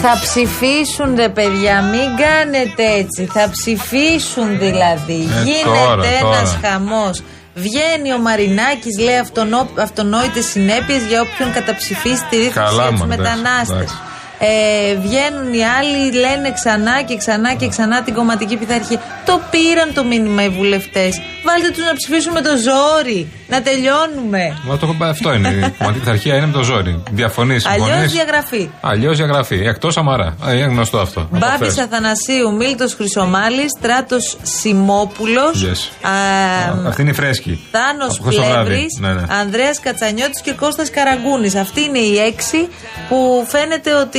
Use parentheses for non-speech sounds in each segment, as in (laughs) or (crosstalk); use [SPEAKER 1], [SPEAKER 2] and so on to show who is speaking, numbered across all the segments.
[SPEAKER 1] Θα ψηφίσουν ρε παιδιά, μην κάνετε έτσι. Θα ψηφίσουν δηλαδή.
[SPEAKER 2] Ε,
[SPEAKER 1] Γίνεται
[SPEAKER 2] τώρα,
[SPEAKER 1] ένας
[SPEAKER 2] τώρα.
[SPEAKER 1] χαμός. Βγαίνει ο Μαρινάκης, λέει αυτονό, αυτονόητες συνέπειες για όποιον καταψηφίσει τη ρύθμιση
[SPEAKER 2] Καλά,
[SPEAKER 1] για τους
[SPEAKER 2] μωρέ, εντάξει,
[SPEAKER 1] μετανάστες.
[SPEAKER 2] εντάξει.
[SPEAKER 1] Ε, βγαίνουν οι άλλοι, λένε ξανά και ξανά και ξανά την κομματική πειθαρχία. Το πήραν το μήνυμα οι βουλευτές. Βάλτε τους να ψηφίσουν με το ζόρι. Να τελειώνουμε.
[SPEAKER 2] Μα το έχω πάει, αυτό είναι. Η κομματική πειθαρχία είναι με το ζόρι. Διαφωνείς,
[SPEAKER 1] Αλλιώς
[SPEAKER 2] συμφωνεί.
[SPEAKER 1] διαγραφή.
[SPEAKER 2] Αλλιώς διαγραφή. Εκτός Αμαρά. Ε, είναι γνωστό αυτό. από
[SPEAKER 1] Μπάμπης
[SPEAKER 2] χθες.
[SPEAKER 1] Αθανασίου, Μίλτος Χρυσομάλης, Στράτος Σιμόπουλος.
[SPEAKER 2] Yes. Αυτή είναι η φρέσκη.
[SPEAKER 1] Θάνος
[SPEAKER 2] Από χθες το βράδυ.
[SPEAKER 1] Πλεύρης,
[SPEAKER 2] Ναι, ναι.
[SPEAKER 1] Ανδρέας Κατσανιώτης και Κώστας Καραγκούνης. Αυτοί είναι οι έξι που φαίνεται ότι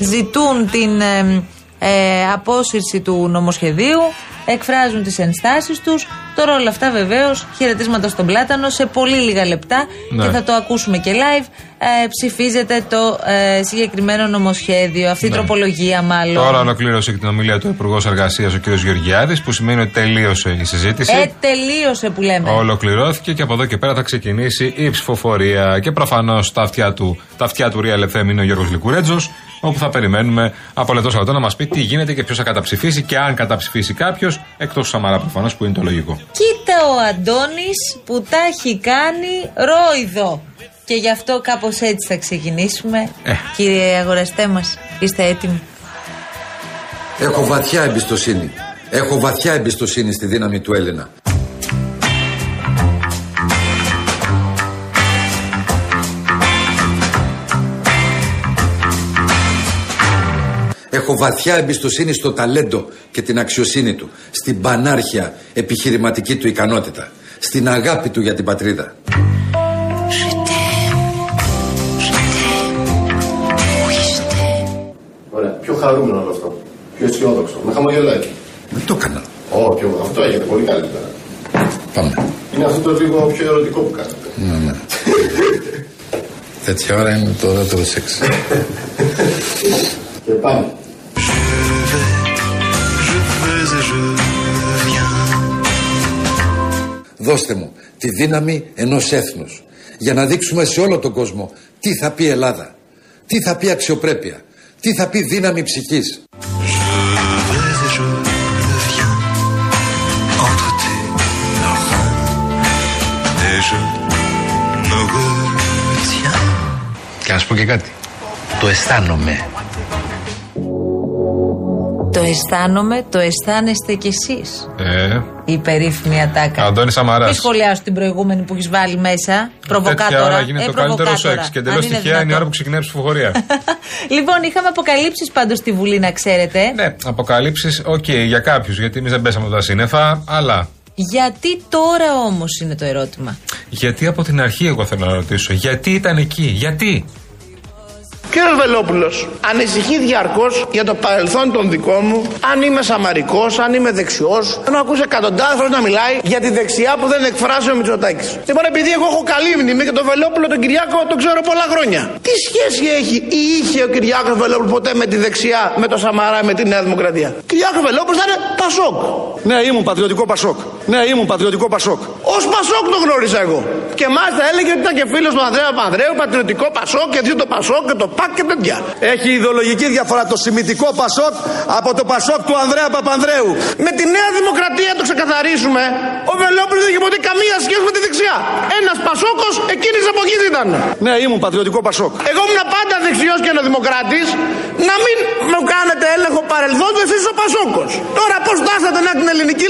[SPEAKER 1] ζητούν την ε, ε, απόσυρση του νομοσχεδίου, εκφράζουν τις ενστάσεις τους. Τώρα όλα αυτά βεβαίως χαιρετίσματα στον Πλάτανο σε πολύ λίγα λεπτά
[SPEAKER 2] Ναι.
[SPEAKER 1] και θα το ακούσουμε και live. Ε, ψηφίζεται το ε, συγκεκριμένο νομοσχέδιο, αυτή η
[SPEAKER 2] Ναι.
[SPEAKER 1] τροπολογία μάλλον.
[SPEAKER 2] Τώρα ολοκλήρωσε και την ομιλία του Υπουργός Εργασίας ο κ. Γεωργιάδης, που σημαίνει ότι τελείωσε η συζήτηση.
[SPEAKER 1] Ε, τελείωσε που λέμε.
[SPEAKER 2] Ολοκληρώθηκε και από εδώ και πέρα θα ξεκινήσει η ψηφοφορία. Και προφανώς τα αυτιά του, τα αυτιά του Real FM είναι ο Γιώργος Λικουρέτζος, όπου θα περιμένουμε από λεπτό σε λεπτό να μας πει τι γίνεται και ποιος θα καταψηφίσει και αν καταψηφίσει κάποιος, εκτός του Σαμαρά προφανώς που είναι το λογικό.
[SPEAKER 1] Κοίτα ο Αντώνης που τα έχει κάνει ρόιδο. Και γι' αυτό κάπως έτσι θα ξεκινήσουμε.
[SPEAKER 2] Ε.
[SPEAKER 1] Κύριε αγοραστέ μας, είστε έτοιμοι;
[SPEAKER 3] Έχω βαθιά εμπιστοσύνη. Έχω βαθιά εμπιστοσύνη στη δύναμη του Έλληνα. Έχω βαθιά εμπιστοσύνη στο ταλέντο και την αξιοσύνη του, στην πανάρχια επιχειρηματική του ικανότητα, στην αγάπη του για την πατρίδα.
[SPEAKER 4] Ωραία. Πιο χαρούμενο όλο αυτό. Πιο αισιόδοξο. Με χαμογελάκι.
[SPEAKER 3] Δεν το έκανα.
[SPEAKER 4] Ω, πιο... αυτό έχετε πολύ καλύτερα.
[SPEAKER 3] Πάμε.
[SPEAKER 4] Είναι αυτό το λίγο πιο ερωτικό που κάνετε.
[SPEAKER 3] Ναι, ναι. (laughs) Τέτοια ώρα είναι το ωραίο σεξ.
[SPEAKER 4] Και πάμε.
[SPEAKER 3] Δώστε μου τη δύναμη ενός έθνους για να δείξουμε σε όλο τον κόσμο τι θα πει Ελλάδα, τι θα πει αξιοπρέπεια, τι θα πει δύναμη ψυχής.
[SPEAKER 5] Και να σου πω και κάτι. Το αισθάνομαι.
[SPEAKER 1] Το αισθάνομαι, το αισθάνεστε κι εσείς.
[SPEAKER 2] Ε,
[SPEAKER 1] Η περίφημη ατάκα.
[SPEAKER 2] Αντώνη Σαμαράς.
[SPEAKER 1] Μη σχολιάσω την προηγούμενη που έχεις βάλει μέσα. Προβοκάτορα.
[SPEAKER 2] Τέτοια ώρα γίνεται
[SPEAKER 1] Ε,
[SPEAKER 2] το καλύτερος
[SPEAKER 1] προβοκάτορα.
[SPEAKER 2] σεξ. Και
[SPEAKER 1] Αν
[SPEAKER 2] εντελώς
[SPEAKER 1] είναι
[SPEAKER 2] τυχαία είναι η
[SPEAKER 1] δυνατόν.
[SPEAKER 2] ώρα που ξεκινάει η ψηφοφορία. (laughs)
[SPEAKER 1] λοιπόν, είχαμε αποκαλύψεις πάντως στη Βουλή, να ξέρετε.
[SPEAKER 2] ναι, αποκαλύψεις, οκ, για κάποιους, γιατί εμείς δεν πέσαμε από τα σύννεφα, αλλά
[SPEAKER 1] Γιατί τώρα όμως είναι το ερώτημα;
[SPEAKER 2] γιατί από την αρχή εγώ θέλω να ρωτήσω, γιατί ήταν εκεί, γιατί;
[SPEAKER 6] Κύριο Βελόπουλο, ανησυχεί διαρκώς για το παρελθόν των δικών μου, αν είμαι σαμαρικός, αν είμαι δεξιός. Ενώ ακούσει εκατοντάδες φορέ να μιλάει για τη δεξιά που δεν εκφράζει ο Μητσοτάκης. Λοιπόν, επειδή εγώ έχω καλή μνήμη και τον Βελόπουλο τον Κυριάκο τον ξέρω πολλά χρόνια. Τι σχέση έχει ή είχε ο Κυριάκος Βελόπουλο ποτέ με τη δεξιά, με το Σαμαρά, με τη Νέα Δημοκρατία; Κυριάκος Βελόπουλο θα είναι Πασόκ.
[SPEAKER 7] Ναι, ήμουν πατριωτικό Πασόκ. Ναι, ήμουν πατριωτικό Πασόκ.
[SPEAKER 6] Ω Πασόκ το γνώρισα εγώ. Και μάλιστα έλεγε ότι ήταν και φίλος του Ανδρέας Παπανδρέου, πατριωτικό Πασόκ και δύο το Πασόκ και το ΠΑΚ και τέτοια.
[SPEAKER 7] Έχει ιδεολογική διαφορά το σημητικό Πασόκ από το Πασόκ του Ανδρέα Παπανδρέου.
[SPEAKER 6] Με τη Νέα Δημοκρατία το ξεκαθαρίσουμε. Ο Βελόπουλος δεν είχε ποτέ καμία σχέση με τη δεξιά. Ένας Πασόκος εκείνης τη εποχή ήταν.
[SPEAKER 7] Ναι, ήμουν πατριωτικό Πασόκ.
[SPEAKER 6] Εγώ ήμουν πάντα δεξιός και ενωδημοκράτη. Να μην μου κάνετε έλεγχο παρελθόντος εσείς ο Πασόκος. Τώρα πώς φτάσατε να την ελληνική λύση δικό σα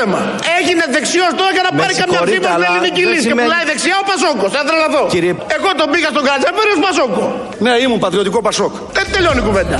[SPEAKER 6] θέμα. Έγινε δεξιός τώρα για να πάρει καμιά
[SPEAKER 7] συγχωρείτε,
[SPEAKER 6] ψήφο στην
[SPEAKER 7] αλλά
[SPEAKER 6] ελληνική
[SPEAKER 7] δεν
[SPEAKER 6] λύση. Και
[SPEAKER 7] σημαίνει-
[SPEAKER 6] πουλάει δεξιά ο Πασόκος. Θα τρελαθώ.
[SPEAKER 7] Κύριε-
[SPEAKER 6] Εγώ τον πήγα στον Κατσέπερ ω Πασόκο.
[SPEAKER 7] Ναι, ήμουν πατριωτικό Πασόκ.
[SPEAKER 6] Δεν τελειώνει η κουβέντα.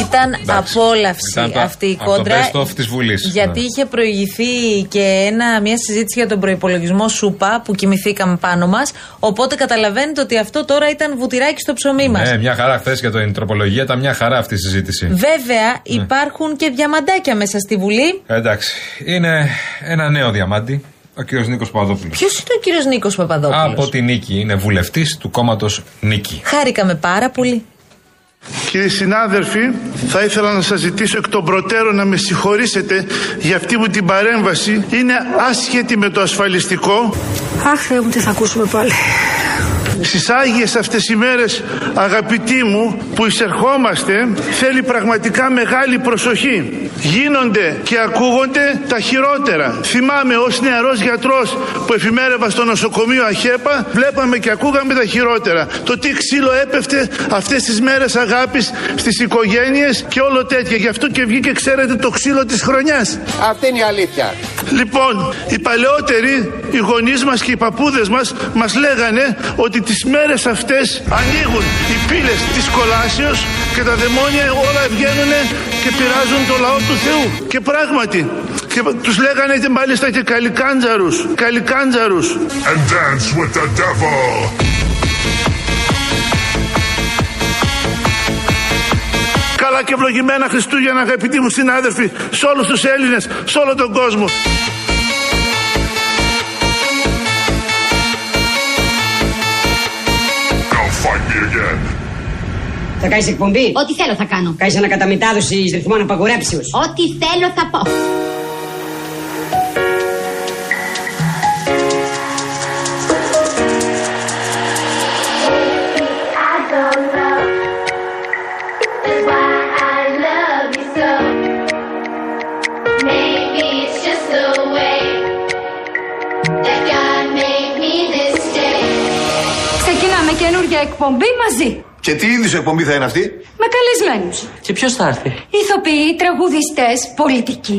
[SPEAKER 1] Ήταν
[SPEAKER 2] Εντάξει.
[SPEAKER 1] απόλαυση
[SPEAKER 2] Ήταν το-
[SPEAKER 1] αυτή η
[SPEAKER 2] από το
[SPEAKER 1] κόντρα.
[SPEAKER 2] best of της Βουλής.
[SPEAKER 1] Γιατί
[SPEAKER 2] Ναι.
[SPEAKER 1] είχε προηγηθεί και ένα, μια συζήτηση για τον προπολογισμό Σούπα που κοιμηθήκαμε πάνω μας. Οπότε καταλαβαίνετε ότι αυτό τώρα ήταν βουτυράκι στο ψωμί μας.
[SPEAKER 2] Ναι, μια χαρά χθες για την τροπολογία, ήταν μια χαρά αυτή η συζήτηση.
[SPEAKER 1] Βέβαια, υπάρχουν και διαμαντάκια μέσα στη Βουλή.
[SPEAKER 2] Εντάξει, είναι ένα νέο διαμάντι, ο κ. Νίκος Παπαδόπουλος.
[SPEAKER 1] Ποιος είναι ο κύριος Νίκος Παπαδόπουλος;
[SPEAKER 2] Από τη Νίκη, είναι βουλευτής του κόμματος Νίκη.
[SPEAKER 1] Χάρηκαμε πάρα πολύ.
[SPEAKER 8] Κύριοι συνάδελφοι, θα ήθελα να σας ζητήσω εκ των προτέρων να με συγχωρήσετε για αυτή μου την παρέμβαση. Είναι άσχετη με το ασφαλιστικό.
[SPEAKER 9] Αχ, Θεέ μου, τι θα ακούσουμε πάλι.
[SPEAKER 8] Στις Άγιες αυτές οι μέρες αγαπητοί μου που εισερχόμαστε θέλει πραγματικά μεγάλη προσοχή. Γίνονται και ακούγονται τα χειρότερα. Θυμάμαι ως νεαρός γιατρός που εφημέρευα στο νοσοκομείο Αχέπα βλέπαμε και ακούγαμε τα χειρότερα. Το τι ξύλο έπεφτε αυτές τις μέρες αγάπης στις οικογένειες και όλο τέτοια. Γι' αυτό και βγήκε ξέρετε το ξύλο της χρονιάς.
[SPEAKER 4] Αυτή είναι η αλήθεια.
[SPEAKER 8] Λοιπόν, οι παλαιότεροι, οι γονείς μας και οι παππούδες μας μας λέγανε ότι τις μέρες αυτές ανοίγουν οι πύλες της κολάσεως και τα δαιμόνια όλα βγαίνουν και πειράζουν το λαό του Θεού. Και πράγματι, και τους λέγανε και μάλιστα και καλικάντζαρους, καλικάντζαρους.
[SPEAKER 10] And dance with the devil.
[SPEAKER 8] Καλά και ευλογημένα Χριστούγεννα αγαπητοί μου συνάδελφοι σε όλους τους Έλληνες, σε όλο τον κόσμο.
[SPEAKER 10] Don't fight me again.
[SPEAKER 9] Θα κάνεις εκπομπή;
[SPEAKER 11] Ό,τι θέλω θα κάνω.
[SPEAKER 9] Κάνεις ανακαταμετάδοση ρυθμών απαγορέψεω.
[SPEAKER 11] Ό,τι θέλω θα πω.
[SPEAKER 9] Εκπομπή μαζί.
[SPEAKER 7] Και τι είδους εκπομπή θα είναι αυτή;
[SPEAKER 9] Με καλεσμένους.
[SPEAKER 12] Και ποιος θα έρθει;
[SPEAKER 9] Ηθοποιοί, τραγουδιστές, πολιτικοί.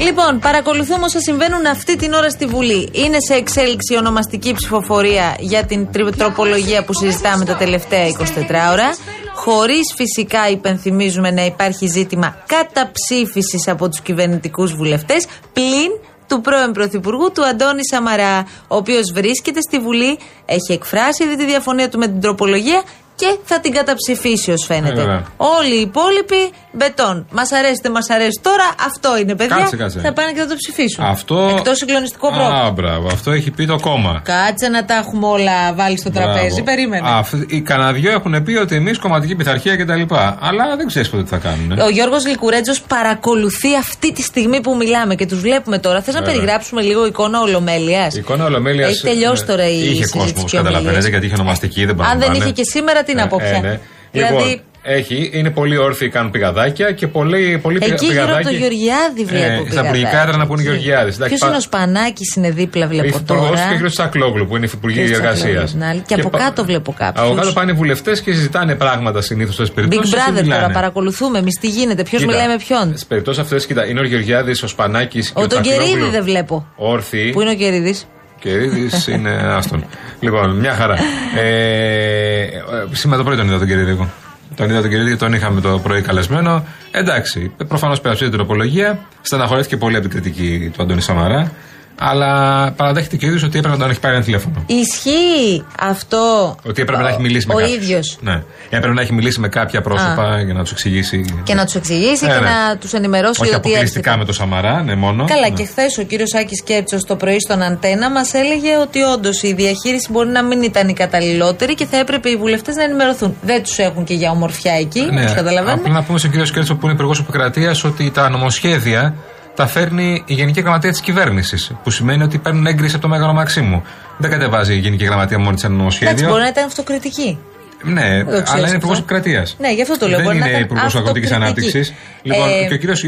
[SPEAKER 1] Λοιπόν, παρακολουθούμε όσα συμβαίνουν αυτή την ώρα στη Βουλή. Είναι σε εξέλιξη η ονομαστική ψηφοφορία για την τρι- τροπολογία που συζητάμε τα τελευταία 24 ώρα. Χωρίς φυσικά υπενθυμίζουμε να υπάρχει ζήτημα καταψήφισης από τους κυβερνητικούς βουλευτές, πλην του πρώην Πρωθυπουργού του Αντώνη Σαμαρά, ο οποίος βρίσκεται στη Βουλή, έχει εκφράσει ήδη τη διαφωνία του με την τροπολογία και θα την καταψηφίσει ως φαίνεται.
[SPEAKER 2] Ε, βέβαια.
[SPEAKER 1] Όλοι οι υπόλοιποι μπετόν. Μας αρέσει, δεν μας αρέσει τώρα, αυτό είναι παιδιά.
[SPEAKER 2] Κάτσε, κάτσε.
[SPEAKER 1] Θα πάνε και θα το ψηφίσουν.
[SPEAKER 2] Αυτό.
[SPEAKER 1] Εκτός συγκλονιστικό πρόβλημα.
[SPEAKER 2] Α, μπράβο. Αυτό έχει πει το κόμμα.
[SPEAKER 1] Κάτσε να τα έχουμε όλα βάλει στο τραπέζι.
[SPEAKER 2] Μπράβο.
[SPEAKER 1] Περίμενε.
[SPEAKER 2] Αυ- οι κανένα έχουν πει ότι εμείς κομματική πειθαρχία κτλ. Αλλά δεν ξέρεις ποτέ τι θα κάνουν.
[SPEAKER 1] Ο Γιώργος Λικουρέτζος παρακολουθεί αυτή τη στιγμή που μιλάμε και τους βλέπουμε τώρα. Θες να
[SPEAKER 2] Βέβαια.
[SPEAKER 1] περιγράψουμε λίγο εικόνα ολομέλειας;
[SPEAKER 2] Η εικόνα ολομέλειας.
[SPEAKER 1] Έχει τελειώσει τώρα η
[SPEAKER 2] Είχε
[SPEAKER 1] συζήτηση
[SPEAKER 2] κόσμος,
[SPEAKER 1] και ομιλίες.
[SPEAKER 2] καταλαβαίνετε, γιατί είχε ονομαστική, δεν
[SPEAKER 1] Αν δεν
[SPEAKER 2] παραλαμβάνε.
[SPEAKER 1] είχε και σήμερα, τι να πω
[SPEAKER 2] Ε,
[SPEAKER 1] πια.
[SPEAKER 2] ναι.
[SPEAKER 1] Δηλαδή,
[SPEAKER 2] Λοιπόν, έχει, είναι πολύ όρθιοι, κάνουν πηγαδάκια και πολύ, πολύ πηγα-
[SPEAKER 1] εκεί γύρω από
[SPEAKER 2] πηγαδάκι.
[SPEAKER 1] το Γεωργιάδη βλέπω.
[SPEAKER 2] Ε, στα υπουργικά έδρα να πούνε Γεωργιάδης.
[SPEAKER 1] Ποιος είναι ο Σπανάκης, είναι δίπλα, βλέπω
[SPEAKER 2] Υφυπουργός
[SPEAKER 1] τώρα.
[SPEAKER 2] και ο κ. Τσακλόγλου που είναι υφυπουργοί
[SPEAKER 1] Κύριος
[SPEAKER 2] εργασίας.
[SPEAKER 1] Τσακλόγλου, την άλλη. Και από κάτω βλέπω κάποιους.
[SPEAKER 2] Από κάτω πάνε βουλευτές και συζητάνε πράγματα συνήθως στις
[SPEAKER 1] Big
[SPEAKER 2] περιπτώσει.
[SPEAKER 1] Brother τώρα, παρακολουθούμε εμείς τι γίνεται, ποιος μιλάει με ποιον.
[SPEAKER 2] Στις περιπτώσεις αυτές, κοίτα, είναι ο Γεωργιάδης, ο Σπανάκης και ο,
[SPEAKER 1] Ο τον
[SPEAKER 2] Τσακλόγλου.
[SPEAKER 1] Κερίδη δεν βλέπω.
[SPEAKER 2] Όρθιοι.
[SPEAKER 1] Πού είναι ο Κερίδη.
[SPEAKER 2] Κερίδη είναι άστον. λοιπόν, μια χαρά. Ε, ε, σήμερα το πρωί τον είδα τον Κερίδη εγώ. Τον είδα τον Κερίδη και τον είχαμε το πρωί καλεσμένο. Εντάξει, προφανώς πέρασε την τροπολογία. Στεναχωρέθηκε πολύ από την κριτική του Αντώνη Σαμαρά. Αλλά παραδέχεται και ο ίδιος ότι έπρεπε να τον έχει πάρει ένα τηλέφωνο.
[SPEAKER 1] Ισχύει αυτό.
[SPEAKER 2] Ότι έπρεπε να έχει μιλήσει με
[SPEAKER 1] Ο
[SPEAKER 2] κάποιους.
[SPEAKER 1] ίδιος.
[SPEAKER 2] Ναι. Έπρεπε να έχει μιλήσει με κάποια πρόσωπα για να τους εξηγήσει.
[SPEAKER 1] Και να τους εξηγήσει
[SPEAKER 2] Ε,
[SPEAKER 1] και
[SPEAKER 2] ναι.
[SPEAKER 1] να τους ενημερώσει
[SPEAKER 2] Όχι
[SPEAKER 1] ότι
[SPEAKER 2] αποκλειστικά
[SPEAKER 1] έρχεται.
[SPEAKER 2] με το Σαμαρά, ναι, μόνο.
[SPEAKER 1] Καλά,
[SPEAKER 2] Ναι.
[SPEAKER 1] και χθες ο κύριος Άκης Κέρτσος το πρωί στον Αντένα μας έλεγε ότι όντως η διαχείριση μπορεί να μην ήταν η καταλληλότερη και θα έπρεπε οι βουλευτές να ενημερωθούν. Δεν τους έχουν και για ομορφιά εκεί,
[SPEAKER 2] Ναι,
[SPEAKER 1] όπως καταλαβαίνουμε.
[SPEAKER 2] Απλά να πούμε στον κύριο Σκέρτσο που είναι υπουργός Επικρατείας ότι τα νομοσχέδια τα φέρνει η Γενική Γραμματεία της Κυβέρνησης. Που σημαίνει ότι παίρνουν έγκριση από το Μέγαρο Μαξίμου. Δεν κατεβάζει η Γενική Γραμματεία μόνη της ένα
[SPEAKER 1] Εντάξει,
[SPEAKER 2] νομοσχέδιο.
[SPEAKER 1] μπορεί να ήταν αυτοκριτική.
[SPEAKER 2] Ναι,
[SPEAKER 1] Δεν το ξέρεις
[SPEAKER 2] αλλά είναι
[SPEAKER 1] αυτό.
[SPEAKER 2] υπουργό Επικρατεία.
[SPEAKER 1] Ναι, γι' αυτό το λέω.
[SPEAKER 2] Δεν
[SPEAKER 1] μπορεί να
[SPEAKER 2] είναι
[SPEAKER 1] ήταν
[SPEAKER 2] υπουργός Αγροτικής
[SPEAKER 1] αυτοκριτική.
[SPEAKER 2] Ανάπτυξης. Λοιπόν,
[SPEAKER 1] Ε,
[SPEAKER 2] και ο κύριος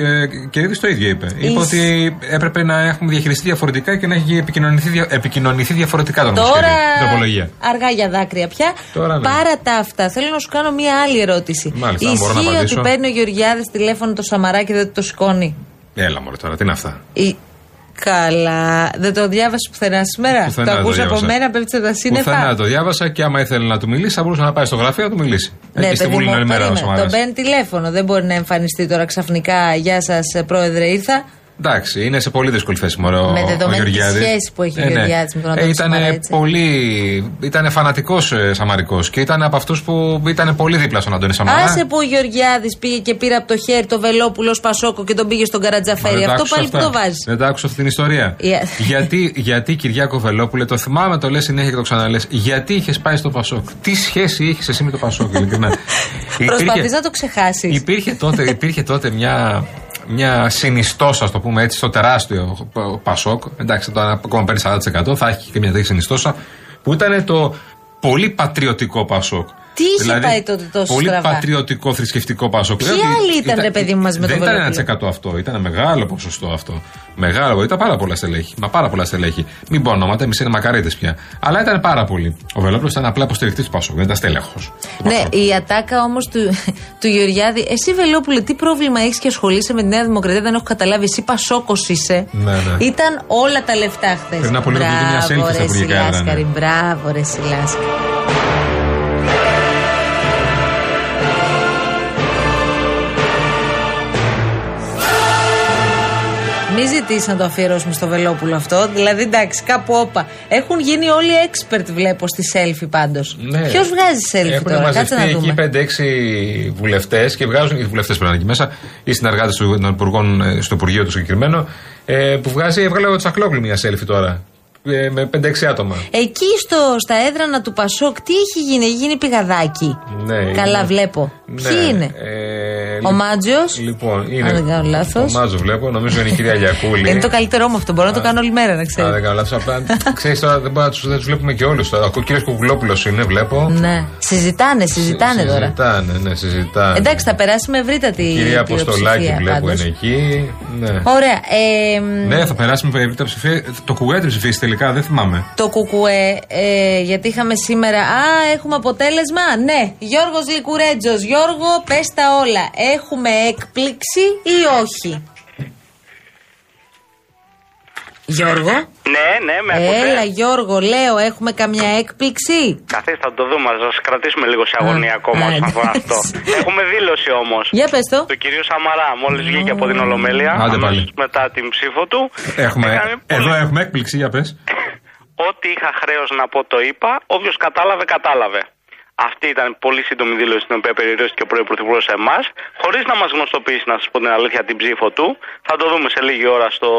[SPEAKER 2] Κερίδη το ίδιο είπε. Είπε
[SPEAKER 1] Εις-
[SPEAKER 2] ότι έπρεπε να έχουμε διαχειριστεί διαφορετικά και να έχει επικοινωνηθεί, δια- επικοινωνηθεί διαφορετικά το νομοσχέδιο.
[SPEAKER 1] Τώρα
[SPEAKER 2] η τροπολογία.
[SPEAKER 1] αργά για δάκρυα πια.
[SPEAKER 2] Τώρα ναι.
[SPEAKER 1] Παρά τα αυτά, θέλω να σου κάνω μία άλλη ερώτηση.
[SPEAKER 2] Μάλιστα, αν μπορώ να
[SPEAKER 1] Ισχύει ότι
[SPEAKER 2] απαντήσω.
[SPEAKER 1] παίρνει ο Γεωργιάδης τηλέφωνο το Σαμαρά και δεν το σηκώνει;
[SPEAKER 2] Έλα μωρέ τώρα, τι είναι αυτά;
[SPEAKER 1] Ή... Καλά. Δεν το διάβασες πουθενά σήμερα;
[SPEAKER 2] Πουθενά
[SPEAKER 1] το
[SPEAKER 2] δεν το
[SPEAKER 1] ακούς από
[SPEAKER 2] διάβασα.
[SPEAKER 1] μένα, πέφτει τα σύννεφα;
[SPEAKER 2] Πουθενά το διάβασα και άμα ήθελε να του μιλήσει, θα μπορούσε να πάει στο γραφείο να του μιλήσει.
[SPEAKER 1] Ναι,
[SPEAKER 2] Εκεί στη
[SPEAKER 1] παιδί
[SPEAKER 2] Βουλή
[SPEAKER 1] μου,
[SPEAKER 2] είναι όλη μέρα ο
[SPEAKER 1] περίμενε.
[SPEAKER 2] Σαμαράς.
[SPEAKER 1] Τον παίρνει τηλέφωνο. Δεν μπορεί να εμφανιστεί τώρα ξαφνικά. Γεια σας, πρόεδρε, ήρθα.
[SPEAKER 2] Εντάξει, είναι σε πολύ δύσκολη θέση μωρό,
[SPEAKER 1] Με
[SPEAKER 2] ο
[SPEAKER 1] δεδομένη της
[SPEAKER 2] Γεωργιάδης.
[SPEAKER 1] σχέσης που έχει ο
[SPEAKER 2] Ε, ναι.
[SPEAKER 1] Γεωργιάδης με τον
[SPEAKER 2] Ε,
[SPEAKER 1] Αντώνη
[SPEAKER 2] Ήτανε
[SPEAKER 1] Σαμαρά, έτσι.
[SPEAKER 2] πολύ. ήταν φανατικός ε, Σαμαρικός και ήταν από αυτούς που ήταν πολύ δίπλα στον Αντώνη Σαμαρά.
[SPEAKER 1] Άσε που ο Γεωργιάδης πήγε και πήρε από το χέρι το Βελόπουλος Πασόκο και τον πήγε στον
[SPEAKER 2] Μα
[SPEAKER 1] Καρατζαφέρη.
[SPEAKER 2] δεν τα
[SPEAKER 1] Αυτό
[SPEAKER 2] άκουσα
[SPEAKER 1] πάλι που
[SPEAKER 2] αυτά.
[SPEAKER 1] το βάζεις.
[SPEAKER 2] Δεν τα άκουσα αυτή την ιστορία.
[SPEAKER 1] Yeah.
[SPEAKER 2] γιατί, γιατί Κυριάκο Βελόπουλε, το θυμάμαι, το λες συνέχεια και το ξαναλέ. Γιατί είχες πάει στο Πασόκ; Τι σχέση είχες εσύ με το Πασόκ, ειλικρινά; (laughs)
[SPEAKER 1] Προσπαθείς να το ξεχάσεις.
[SPEAKER 2] Υπήρχε τότε, υπήρχε τότε μια, μια συνιστόσα, ας το πούμε έτσι, στο τεράστιο Πασόκ. Εντάξει, τώρα ακόμα παίρνει 40%, θα έχει και μια τέτοια συνιστόσα, που ήταν το πολύ πατριωτικό Πασόκ.
[SPEAKER 1] Τι είχε πάει τότε τόσο
[SPEAKER 2] Πολύ
[SPEAKER 1] στραβά;
[SPEAKER 2] πατριωτικό θρησκευτικό Πασόκ.
[SPEAKER 1] Ποιοι
[SPEAKER 2] Λέω ότι
[SPEAKER 1] άλλοι ήταν, ρε παιδί μου, μαζί με
[SPEAKER 2] Δεν
[SPEAKER 1] το
[SPEAKER 2] ήταν
[SPEAKER 1] Βελόπουλο;
[SPEAKER 2] 1% αυτό, ήταν μεγάλο ποσοστό αυτό. Μεγάλο, ήταν πάρα πολλά στελέχη. Μα πάρα πολλά στελέχη. Μην πω ονόματα, εμεί είναι μακαρίτες πια. Αλλά ήταν πάρα πολύ. Ο Βελόπουλο ήταν απλά υποστηρικτής του Πασόκ, δεν ήταν στέλεχος.
[SPEAKER 1] Ναι, η ατάκα όμως του, (laughs) του Γεωργιάδη. Εσύ, Βελόπουλε, τι πρόβλημα έχεις και ασχολείσαι με τη Νέα Δημοκρατία, δεν έχω καταλάβει. Εσύ Πασόκος είσαι.
[SPEAKER 2] Ναι, ναι.
[SPEAKER 1] Ήταν όλα τα λεφτά χθες.
[SPEAKER 2] Πριν από λίγο βγήκε μια selfie στα υπουργικά έδρανα.
[SPEAKER 1] Σιλάσκαρη, μπράβο, ρε Σιλάσκαρη. Μην ζητήσει να το αφιερώσουμε στο Βελόπουλο αυτό. Δηλαδή, εντάξει, κάπου όπα. Έχουν γίνει όλοι expert, βλέπω, στη selfie πάντως.
[SPEAKER 2] Ναι.
[SPEAKER 1] Ποιος βγάζει selfie
[SPEAKER 2] Έχουν
[SPEAKER 1] τώρα, κάτσε να
[SPEAKER 2] μαζευτεί
[SPEAKER 1] δούμε.
[SPEAKER 2] εκεί 5-6 βουλευτές και βγάζουν. Οι βουλευτές πρέπει να είναι εκεί μέσα, οι συνεργάτες των υπουργών ε, στο Υπουργείο του συγκεκριμένο. Ε, που βγάζει, έβγαλε ο Τσακλόγλου μια selfie τώρα. Ε, με 5-6 άτομα.
[SPEAKER 1] Εκεί στο, στα έδρανα του Πασόκ, τι έχει γίνει, έχει γίνει πηγαδάκι.
[SPEAKER 2] Ναι,
[SPEAKER 1] Καλά,
[SPEAKER 2] είναι-
[SPEAKER 1] βλέπω.
[SPEAKER 2] Ναι,
[SPEAKER 1] Ποιοι είναι;
[SPEAKER 2] Ε,
[SPEAKER 1] Ο Μάτζιος.
[SPEAKER 2] Λοιπόν,
[SPEAKER 1] Αν
[SPEAKER 2] είναι.
[SPEAKER 1] δεν κάνω λάθος.
[SPEAKER 2] Ο Μάτζο βλέπω, νομίζω είναι η κυρία Λιακούλη.
[SPEAKER 1] Είναι το καλύτερό μου αυτό. Μπορώ να το κάνω όλη μέρα, να
[SPEAKER 2] Α,
[SPEAKER 1] ξέρεις.
[SPEAKER 2] δεν κάνω λάθος. Απλά ξέρεις τώρα δεν, μπορούμε να τους- δεν τους βλέπουμε και όλους τώρα. Ο κύριος Κουκουλόπουλος είναι, βλέπω.
[SPEAKER 1] Ναι. Συζητάνε, συζητάνε τώρα.
[SPEAKER 2] Συζητάνε, ναι, συζητάνε.
[SPEAKER 1] Εντάξει, θα περάσει με ευρύτατη
[SPEAKER 2] Η κυρία Αποστολάκη
[SPEAKER 1] πλειοψηφία
[SPEAKER 2] βλέπω
[SPEAKER 1] πάντως.
[SPEAKER 2] είναι εκεί. Ναι.
[SPEAKER 1] Ωραία. Ε, μ,
[SPEAKER 2] Ναι, θα περάσει με ευρύτερη ψηφία. Το κουγουέ την ψηφίσει τελικά, δεν θυμάμαι.
[SPEAKER 1] Το κουκουέ, ε, γιατί είχαμε σήμερα. Α, έχουμε αποτέλεσμα. Ναι, Γιώργος Λικουρέτζος. Γιώργο, πες τα όλα. Έχουμε έκπληξη ή όχι; Γιώργο;
[SPEAKER 12] Ναι, ναι, με
[SPEAKER 1] Έλα,
[SPEAKER 12] ακούτε.
[SPEAKER 1] Γιώργο, λέω, έχουμε καμιά έκπληξη;
[SPEAKER 12] Καθίστε να το δούμε, θα σας κρατήσουμε λίγο σε αγωνία ακόμα
[SPEAKER 1] α,
[SPEAKER 12] όσον αφορά
[SPEAKER 1] εντάξει.
[SPEAKER 12] αυτό. (laughs) Έχουμε δήλωση όμως.
[SPEAKER 1] Για πες το.
[SPEAKER 12] Του κυρίου Σαμαρά, μόλις βγήκε από την Ολομέλεια,
[SPEAKER 2] Άντε πάλι.
[SPEAKER 12] αμέσως μετά την ψήφο του.
[SPEAKER 2] Έχουμε,
[SPEAKER 12] έκανε πολύ-
[SPEAKER 2] εδώ έχουμε έκπληξη, για πες. (laughs)
[SPEAKER 12] Ό,τι είχα χρέος να πω το είπα, όποιος κατάλαβε, κατάλαβε. Αυτή ήταν πολύ σύντομη δήλωση την οποία περιορίστηκε ο πρώην Πρωθυπουργός σε εμάς, χωρίς να μας γνωστοποιήσει, να σας πω την αλήθεια, την ψήφο του. Θα το δούμε σε λίγη ώρα στο,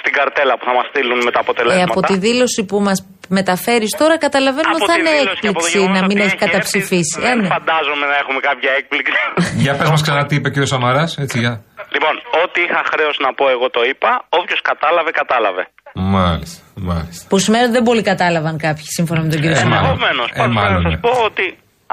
[SPEAKER 12] στην καρτέλα που θα μας στείλουν με τα
[SPEAKER 1] Ε,
[SPEAKER 12] αποτελέσματα.
[SPEAKER 1] από τη δήλωση που μας μεταφέρεις τώρα, καταλαβαίνουμε
[SPEAKER 12] Από
[SPEAKER 1] θα
[SPEAKER 12] τη
[SPEAKER 1] είναι
[SPEAKER 12] δήλωση και από το
[SPEAKER 1] έκπληξη
[SPEAKER 12] γεγονός
[SPEAKER 1] να μην
[SPEAKER 12] ότι
[SPEAKER 1] έχει
[SPEAKER 12] έχεις
[SPEAKER 1] καταψηφίσει.
[SPEAKER 12] έρθει,
[SPEAKER 1] Ε,
[SPEAKER 12] Δεν
[SPEAKER 1] ναι.
[SPEAKER 12] φαντάζομαι να έχουμε κάποια έκπληξη.
[SPEAKER 2] Για πες μας ξανά τι είπε ο κύριος Σαμαράς, έτσι για.
[SPEAKER 12] λοιπόν, ό,τι είχα χρέος να πω, εγώ το είπα. Όποιος κατάλαβε, κατάλαβε.
[SPEAKER 2] Μάλιστα, μάλιστα.
[SPEAKER 1] Που σημαίνει ότι δεν πολύ κατάλαβαν κάποιοι σύμφωνα με τον κύριο
[SPEAKER 2] Ε,
[SPEAKER 1] Σαμαρά.
[SPEAKER 2] μάλλον.
[SPEAKER 12] Ενδεχομένω.
[SPEAKER 2] Ε,
[SPEAKER 12] Πάντως
[SPEAKER 2] μάλλον,
[SPEAKER 12] να σας
[SPEAKER 2] ναι.
[SPEAKER 12] πω ότι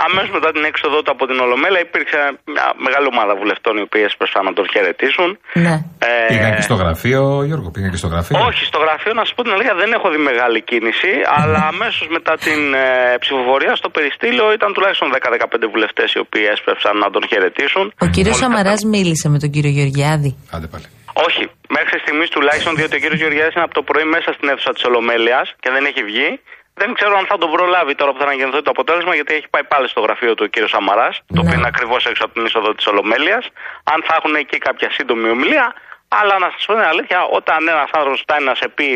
[SPEAKER 12] αμέσως μετά την έξοδό του από την Ολομέλεια υπήρξε μια μεγάλη ομάδα βουλευτών οι οποίες προσπαθούν να τον χαιρετήσουν.
[SPEAKER 1] Ναι.
[SPEAKER 12] Ε,
[SPEAKER 2] Πήγαν και στο γραφείο, Γιώργο, πήγαν και στο γραφείο.
[SPEAKER 12] όχι, στο γραφείο να σας πω την αλήθεια δεν έχω δει μεγάλη κίνηση, αλλά αμέσως μετά την ε, ψηφοφορία στο περιστήλιο ήταν τουλάχιστον 10-15 βουλευτές οι οποίοι έσπευσαν να τον χαιρετήσουν.
[SPEAKER 1] Ο κύριος
[SPEAKER 12] Μόλις
[SPEAKER 1] Σαμαράς μίλησε με τον κύριο Γεωργιάδη.
[SPEAKER 2] Άντε πάλι.
[SPEAKER 12] Όχι, μέχρι στιγμής τουλάχιστον, διότι ο κύριος Γεωργιάδης είναι από το πρωί μέσα στην αίθουσα της Ολομέλειας και δεν έχει βγει. Δεν ξέρω αν θα τον προλάβει τώρα που θα αναγεννηθεί το αποτέλεσμα, γιατί έχει πάει πάλι στο γραφείο του ο κύριος Σαμαράς, το οποίο είναι ακριβώς έξω από την είσοδο της Ολομέλειας. Αν θα έχουν εκεί κάποια σύντομη ομιλία. Αλλά να σας πω την αλήθεια, όταν ένας άνθρωπος φτάνει να σε πει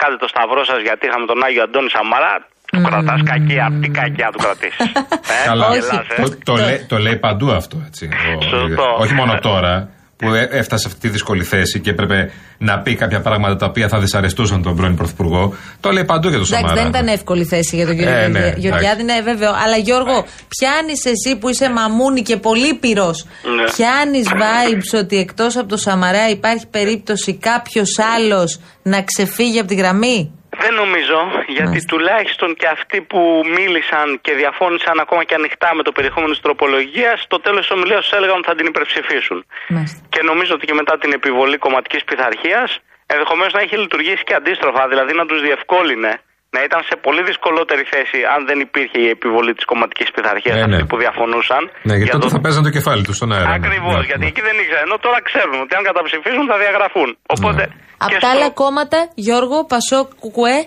[SPEAKER 12] κάντε το σταυρό σας γιατί είχαμε τον Άγιο Αντώνη Σαμαρά, του κρατάς κακία. Τι κακία του κρατήσεις. (laughs) ε,
[SPEAKER 2] Καλά.
[SPEAKER 12] γελάς, ε.
[SPEAKER 2] Το, το, λέει, το λέει παντού αυτό, έτσι. ο-
[SPEAKER 12] Σωστό.
[SPEAKER 2] όχι μόνο τώρα που έ- έφτασε σε αυτή τη δύσκολη θέση και έπρεπε να πει κάποια πράγματα τα οποία θα δυσαρεστούσαν τον πρώην Πρωθυπουργό. Το λέει παντού για τον
[SPEAKER 1] Εντάξει,
[SPEAKER 2] Σαμαρά.
[SPEAKER 1] δεν ήταν εύκολη θέση για τον κύριο
[SPEAKER 2] Ε, ναι,
[SPEAKER 1] Γεωργια- Γεωργιάδη, ναι, βέβαιο. Αλλά Γιώργο, πιάνεις εσύ που είσαι μαμούνι και πολύ πυρός,
[SPEAKER 12] Ναι.
[SPEAKER 1] πιάνεις vibes ότι εκτός από το Σαμαρά υπάρχει περίπτωση κάποιος άλλος να ξεφύγει από τη γραμμή;
[SPEAKER 12] Δεν νομίζω, γιατί τουλάχιστον και αυτοί που μίλησαν και διαφώνησαν ακόμα και ανοιχτά με το περιεχόμενο της τροπολογίας, στο τέλος της ομιλίας τους έλεγαν ότι θα την υπερψηφίσουν.
[SPEAKER 1] Μάλιστα.
[SPEAKER 12] Και νομίζω ότι και μετά την επιβολή κομματικής πειθαρχίας, ενδεχομένως να είχε λειτουργήσει και αντίστροφα, δηλαδή να τους διευκόλυνε να ήταν σε πολύ δυσκολότερη θέση αν δεν υπήρχε η επιβολή της κομματικής πειθαρχίας
[SPEAKER 2] Ναι,
[SPEAKER 12] αυτοί
[SPEAKER 2] ναι.
[SPEAKER 12] που διαφωνούσαν.
[SPEAKER 2] Ναι, γιατί
[SPEAKER 12] Για
[SPEAKER 2] τότε
[SPEAKER 12] το-
[SPEAKER 2] θα παίζαν το κεφάλι τους στον αέρα. ναι.
[SPEAKER 12] Ακριβώς,
[SPEAKER 2] Ναι,
[SPEAKER 12] γιατί
[SPEAKER 2] ναι.
[SPEAKER 12] εκεί δεν ήξεραν. Ενώ τώρα ξέρουν ότι αν καταψηφίσουν θα διαγραφούν. Οπότε.
[SPEAKER 2] Ναι.
[SPEAKER 1] Από
[SPEAKER 12] και
[SPEAKER 1] τα
[SPEAKER 12] στο-
[SPEAKER 1] άλλα κόμματα, Γιώργο, Πασόκ, Κουκουέ.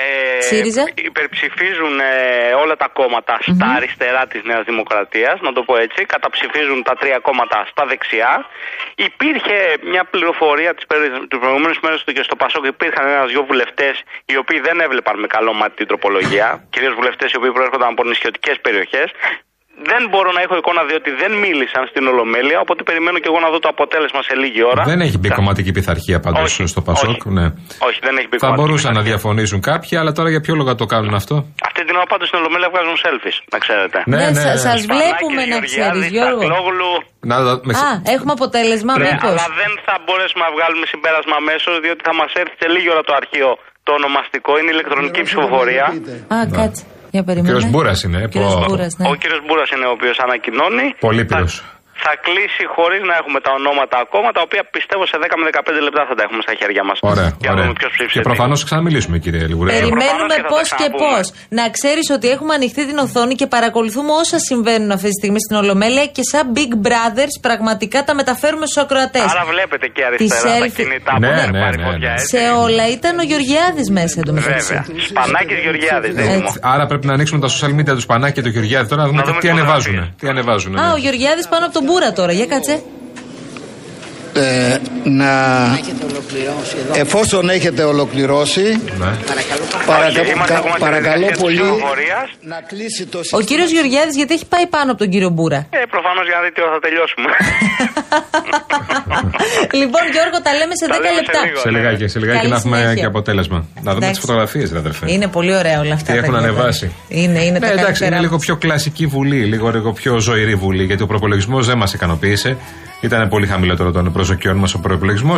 [SPEAKER 12] Ε,
[SPEAKER 1] ΣΥΡΙΖΑ.
[SPEAKER 12] Υπερψηφίζουν ε, όλα τα κόμματα στα αριστερά της Νέας Δημοκρατίας, να το πω έτσι. Καταψηφίζουν τα τρία κόμματα στα δεξιά. Υπήρχε μια πληροφορία τι προηγούμενε μέρε ότι και στο Πασόκ υπήρχαν ένα-δυο βουλευτές οι οποίοι δεν έβλεπαν με καλό μάτι την τροπολογία. (laughs) Κυρίως βουλευτές οι οποίοι προέρχονταν από νησιωτικές περιοχές. Δεν μπορώ να έχω εικόνα διότι δεν μίλησαν στην Ολομέλεια, οπότε περιμένω και εγώ να δω το αποτέλεσμα σε λίγη ώρα.
[SPEAKER 2] Δεν έχει μπει κομματική πειθαρχία πάντω
[SPEAKER 12] Όχι,
[SPEAKER 2] στο Πασόκ.
[SPEAKER 12] όχι.
[SPEAKER 2] Ναι.
[SPEAKER 12] Όχι, δεν έχει μπει
[SPEAKER 2] Θα
[SPEAKER 12] κομματική
[SPEAKER 2] μπορούσαν να
[SPEAKER 12] πειθαρχία.
[SPEAKER 2] διαφωνήσουν κάποιοι, αλλά τώρα για ποιο λόγο το κάνουν αυτό;
[SPEAKER 12] Αυτή την ώρα πάντως στην Ολομέλεια βγάζουν selfies, να ξέρετε.
[SPEAKER 2] Ναι, ναι,
[SPEAKER 1] σα
[SPEAKER 2] ναι.
[SPEAKER 1] σας βλέπουμε να ξέρεις, Γιώργο.
[SPEAKER 12] Σακλόγλου.
[SPEAKER 2] Να, δω, με,
[SPEAKER 1] Α, έχουμε αποτέλεσμα,
[SPEAKER 12] Ναι,
[SPEAKER 1] μήπως.
[SPEAKER 12] αλλά δεν θα μπορέσουμε να βγάλουμε συμπέρασμα αμέσως, διότι θα μας έρθει σε λίγη ώρα το αρχείο το ονομαστικό. Είναι ηλεκτρονική ψηφοφορία.
[SPEAKER 1] Α, κάτσε. Για
[SPEAKER 2] ο
[SPEAKER 1] περιμένουμε.
[SPEAKER 2] κύριο Μπούρας είναι.
[SPEAKER 1] Κύριος
[SPEAKER 2] που-
[SPEAKER 1] Μπούρας, ναι.
[SPEAKER 12] Ο κύριος Μπούρας είναι ο οποίος ανακοινώνει.
[SPEAKER 2] Πολύπειρος.
[SPEAKER 12] Θα, θα κλείσει χωρίς να έχουμε τα ονόματα ακόμα, τα οποία πιστεύω σε 10 με 15 λεπτά θα τα έχουμε στα χέρια μας.
[SPEAKER 2] Ωραία,
[SPEAKER 12] Για να
[SPEAKER 2] ωραία.
[SPEAKER 12] δούμε ποιος ψήφισε.
[SPEAKER 2] Και
[SPEAKER 12] τι.
[SPEAKER 2] προφανώς ξαναμιλήσουμε, κύριε Λιγουρέλη.
[SPEAKER 1] Περιμένουμε
[SPEAKER 12] προφανώς και θα
[SPEAKER 1] πώς
[SPEAKER 12] τα
[SPEAKER 1] και πώς.
[SPEAKER 12] ξαναπούμε.
[SPEAKER 1] Να ξέρεις ότι έχουμε ανοιχτεί την οθόνη και παρακολουθούμε όσα συμβαίνουν αυτή τη στιγμή στην Ολομέλεια και σαν Big Brothers πραγματικά τα μεταφέρουμε στους ακροατές.
[SPEAKER 12] Άρα βλέπετε και αριστερά τα
[SPEAKER 1] selfie.
[SPEAKER 12] κινητά
[SPEAKER 2] Ναι,
[SPEAKER 12] που έχουν
[SPEAKER 2] ναι,
[SPEAKER 12] πάρει
[SPEAKER 2] ναι,
[SPEAKER 12] φωτιά,
[SPEAKER 2] ναι.
[SPEAKER 12] έτσι.
[SPEAKER 1] Σε όλα ήταν ο Γεωργιάδης μέσα εντωμεταξύ.
[SPEAKER 12] Βέβαια. Σπανάκης Γεωργιάδης, δεν μου.
[SPEAKER 2] Άρα πρέπει να ανοίξουμε τα social media του Σπανάκη και του Γεωργιάδη τώρα να δούμε
[SPEAKER 12] Να δούμε
[SPEAKER 2] τι
[SPEAKER 12] τις
[SPEAKER 2] ανεβάζουν.
[SPEAKER 12] φωτογραφίες.
[SPEAKER 2] Τι ανεβάζουν.
[SPEAKER 1] Α, ο Γεωργιάδης πάνω από τον Μπούρα τώρα. Για κάτσε.
[SPEAKER 7] Ε, να... Εφόσον έχετε ολοκληρώσει,
[SPEAKER 2] Ναι.
[SPEAKER 7] παρακα...
[SPEAKER 12] Όχι, είμαστε
[SPEAKER 7] κα-
[SPEAKER 12] ακόμα στη
[SPEAKER 7] παρακαλώ
[SPEAKER 12] διαδικασία της
[SPEAKER 7] πολύ
[SPEAKER 12] ψηφοφορίας.
[SPEAKER 7] να κλείσει το
[SPEAKER 1] Ο κύριος Γεωργιάδης γιατί έχει πάει πάνω από τον κύριο Μπούρα.
[SPEAKER 12] Ε, προφανώς για να δείτε τι ώρα θα τελειώσουμε. (laughs)
[SPEAKER 1] λοιπόν, Γιώργο, τα λέμε σε
[SPEAKER 12] Τα
[SPEAKER 1] 10
[SPEAKER 12] λέμε σε
[SPEAKER 1] λεπτά.
[SPEAKER 12] λίγο.
[SPEAKER 2] Σε λιγάκι, σε λιγάκι
[SPEAKER 1] Καλή
[SPEAKER 2] να έχουμε
[SPEAKER 1] συνέχεια.
[SPEAKER 2] και αποτέλεσμα. Να δούμε τις
[SPEAKER 1] Εντάξει.
[SPEAKER 2] φωτογραφίες, ρε αδερφέ.
[SPEAKER 1] Είναι πολύ ωραία όλα αυτά.
[SPEAKER 2] Τι
[SPEAKER 1] τα
[SPEAKER 2] έχουν
[SPEAKER 1] γεγονότα.
[SPEAKER 2] ανεβάσει.
[SPEAKER 1] Είναι, είναι
[SPEAKER 2] Ναι,
[SPEAKER 1] τα
[SPEAKER 2] εντάξει,
[SPEAKER 1] καλύτερα
[SPEAKER 2] είναι λίγο
[SPEAKER 1] μας.
[SPEAKER 2] πιο κλασική βουλή, λίγο, λίγο πιο ζωηρή βουλή, γιατί ο προπολογισμός δεν μας ικανοποίησε. Ήταν πολύ χαμηλότερο των προσδοκιών μας ο προπολογισμό.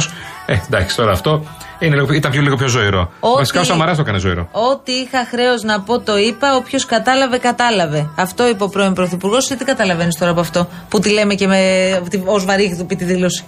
[SPEAKER 2] Ε, εντάξει, τώρα αυτό είναι λίγο, ήταν πιο, λίγο πιο ζωηρό.
[SPEAKER 1] Ότι-
[SPEAKER 2] Βασικά ο Σαμαράς το έκανε ζωηρό.
[SPEAKER 1] Ό,τι είχα χρέος να πω το είπα. Όποιος κατάλαβε, κατάλαβε. Αυτό είπε ο πρώην Πρωθυπουργός. Εσύ τι καταλαβαίνεις τώρα από αυτό που τη λέμε και ως βαρύγδουπη τη δήλωση.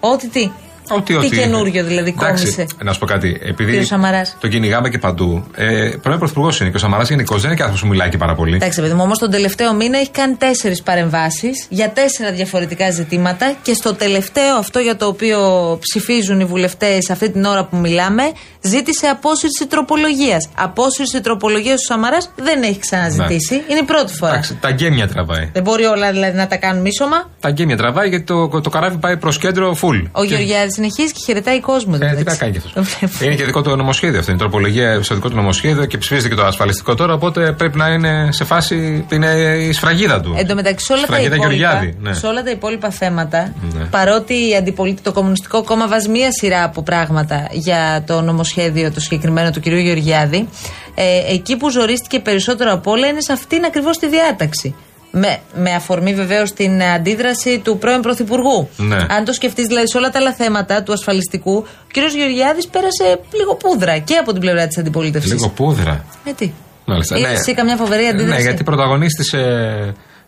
[SPEAKER 1] Ό,τι τι.
[SPEAKER 2] Ότι,
[SPEAKER 1] Τι
[SPEAKER 2] ότι,
[SPEAKER 1] καινούριο δηλαδή
[SPEAKER 2] Εντάξει,
[SPEAKER 1] κόμισε.
[SPEAKER 2] Να σου πω κάτι. Επειδή
[SPEAKER 1] Κύριος Σαμαράς.
[SPEAKER 2] το κυνηγάμε και παντού. Ε, πρώην Πρωθυπουργός είναι και ο Σαμαράς γενικώς δεν είναι και άνθρωπος που μιλάει και πάρα πολύ.
[SPEAKER 1] Εντάξει, παιδί μου, όμως τον τελευταίο μήνα έχει κάνει τέσσερις παρεμβάσεις για τέσσερα διαφορετικά ζητήματα και στο τελευταίο αυτό για το οποίο ψηφίζουν οι βουλευτές αυτή την ώρα που μιλάμε, ζήτησε απόσυρση τροπολογίας. Απόσυρση τροπολογίας του Σαμαράς δεν έχει ξαναζητήσει. Είναι η πρώτη φορά.
[SPEAKER 2] Εντάξει, τα γκέμια τραβάει.
[SPEAKER 1] Δεν μπορεί όλα δηλαδή να τα κάνουν μίσομα.
[SPEAKER 2] Τα γκέμια τραβάει γιατί το, το καράβι πάει προς κέντρο full.
[SPEAKER 1] Ο Γεωργιάδης συνεχίζει και χαιρετάει κόσμο.
[SPEAKER 2] Ε, τι να κάνει κι αυτός.
[SPEAKER 1] Το βλέπω.
[SPEAKER 2] Είναι και δικό του νομοσχέδιο αυτό. Είναι τροπολογία στο δικό του νομοσχέδιο και ψηφίζεται και το ασφαλιστικό τώρα. Οπότε πρέπει να είναι σε φάση. Είναι η σφραγίδα του.
[SPEAKER 1] Εν τω μεταξύ, σε όλα, τα
[SPEAKER 2] Σφραγίδα
[SPEAKER 1] υπόλοιπα,
[SPEAKER 2] Γεωργιάδη. Ναι.
[SPEAKER 1] σε όλα τα υπόλοιπα θέματα,
[SPEAKER 2] Ναι.
[SPEAKER 1] παρότι η αντιπολίτη, το Κομμουνιστικό Κόμμα βάζει μία σειρά από πράγματα για το νομοσχέδιο το συγκεκριμένο του κ. Γεωργιάδη, ε, εκεί που ζορίστηκε περισσότερο από όλα είναι σε αυτήν ακριβώς τη διάταξη. Με, με αφορμή βεβαίως την αντίδραση του πρώην Πρωθυπουργού.
[SPEAKER 2] Ναι.
[SPEAKER 1] Αν το σκεφτείς, δηλαδή σε όλα τα άλλα θέματα του ασφαλιστικού, ο κ. Γεωργιάδης πέρασε λίγο πούδρα και από την πλευρά της αντιπολίτευσης.
[SPEAKER 2] Λίγο πούδρα.
[SPEAKER 1] Ε, τι.
[SPEAKER 2] Μάλιστα.
[SPEAKER 1] Είδες εσύ καμιά φοβερή αντίδραση;
[SPEAKER 2] Ναι, γιατί πρωταγωνίστησε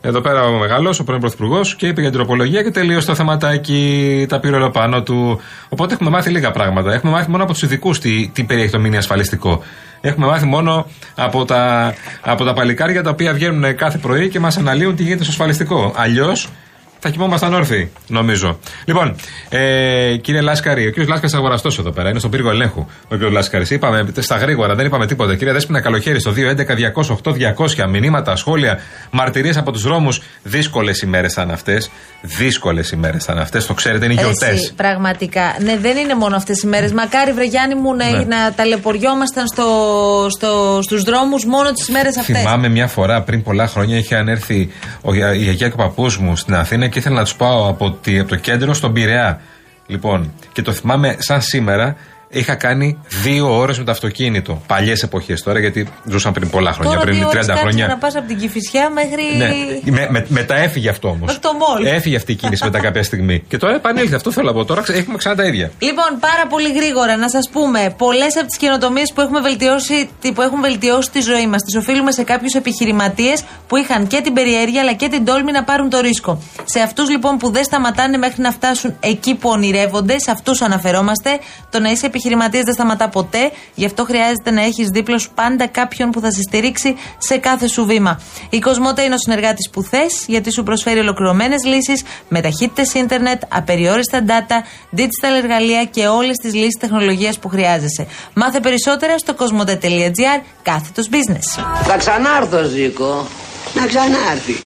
[SPEAKER 2] εδώ πέρα ο μεγάλος, ο πρώην Πρωθυπουργός και είπε για την τροπολογία και τελείωσε το θεματάκι, τα πήρε όλα πάνω του. Οπότε έχουμε μάθει λίγα πράγματα. Έχουμε μάθει μόνο από τους ειδικούς τι, τι περιέχει το μήνυμα ασφαλιστικό. Έχουμε μάθει μόνο από τα, από τα παλικάρια τα οποία βγαίνουν κάθε πρωί και μας αναλύουν τι γίνεται στο ασφαλιστικό. Αλλιώς θα κοιμόμασταν όρθιοι, νομίζω. Λοιπόν, ε, κύριε Λάσκαρη, ο κύριος Λάσκαρης αγοραστός εδώ πέρα, είναι στον πύργο ελέγχου. Ο κύριος Λάσκαρης, είπαμε στα γρήγορα, δεν είπαμε τίποτα. Κύριε Δέσπινα, καλοχέρι στο 211-208-200. Μηνύματα, σχόλια, μαρτυρίες από τους δρόμους. Δύσκολες ημέρες ήταν αυτές. Δύσκολες ημέρες ήταν αυτές, το ξέρετε, είναι γιορτές.
[SPEAKER 1] Έτσι, πραγματικά. Ναι, δεν είναι μόνο αυτές οι μέρες. Μακάρι, βρε Γιάννη μου, να,
[SPEAKER 2] Ναι.
[SPEAKER 1] να ταλαιπωριόμασταν στο, στο, στους δρόμους μόνο τις μέρες αυτές.
[SPEAKER 2] Θυμάμαι μια φορά πριν πολλά χρόνια είχαν έρθει ο, η γιαγιά και ο παππούς μου στην Αθήνα και ήθελα να τους πάω από, τη- από το κέντρο στον Πειραιά. Λοιπόν, και το θυμάμαι σαν σήμερα. Είχα κάνει δύο ώρες με το αυτοκίνητο. Παλιές εποχές τώρα, γιατί ζούσαν πριν πολλά χρόνια,
[SPEAKER 1] Τώρα
[SPEAKER 2] πριν
[SPEAKER 1] δύο
[SPEAKER 2] 30
[SPEAKER 1] ώρες κάτσε
[SPEAKER 2] χρόνια.
[SPEAKER 1] να πας από την Κυφυσιά μέχρι.
[SPEAKER 2] Ναι. Με, με, μετά έφυγε αυτό όμως.
[SPEAKER 1] Μέχρι το μόλ.
[SPEAKER 2] Έφυγε αυτή η κίνηση μετά κάποια στιγμή. Και τώρα επανήλθε. Αυτό θέλω να πω. Τώρα ξε- έχουμε ξανά τα ίδια.
[SPEAKER 1] Λοιπόν, πάρα πολύ γρήγορα να σας πούμε, πολλές από τις καινοτομίες που, έχουμε βελτιώσει, τι- που έχουν βελτιώσει τη ζωή μας, τις οφείλουμε σε κάποιους επιχειρηματίες που είχαν και την περιέργεια αλλά και την τόλμη να πάρουν το ρίσκο. Σε αυτούς λοιπόν που δεν σταματάνε μέχρι να φτάσουν εκεί που ονειρεύονται, σε αυτούς αναφερόμαστε. Το να είσαι επιχειρηματία επιχειρηματία δεν σταματά ποτέ, γι' αυτό χρειάζεται να έχεις δίπλα σου πάντα κάποιον που θα σε στηρίξει σε κάθε σου βήμα. Η Κοσμοτέ είναι ο συνεργάτης που θες, γιατί σου προσφέρει ολοκληρωμένες λύσεις με ταχύτητες ίντερνετ, απεριόριστα data, digital εργαλεία και όλες τις λύσεις τεχνολογίας που χρειάζεσαι. Μάθε περισσότερα στο κοσμοτέ.gr κάθετος business.
[SPEAKER 13] Θα ξανάρθω, Ζήκο. Να ξανάρθει.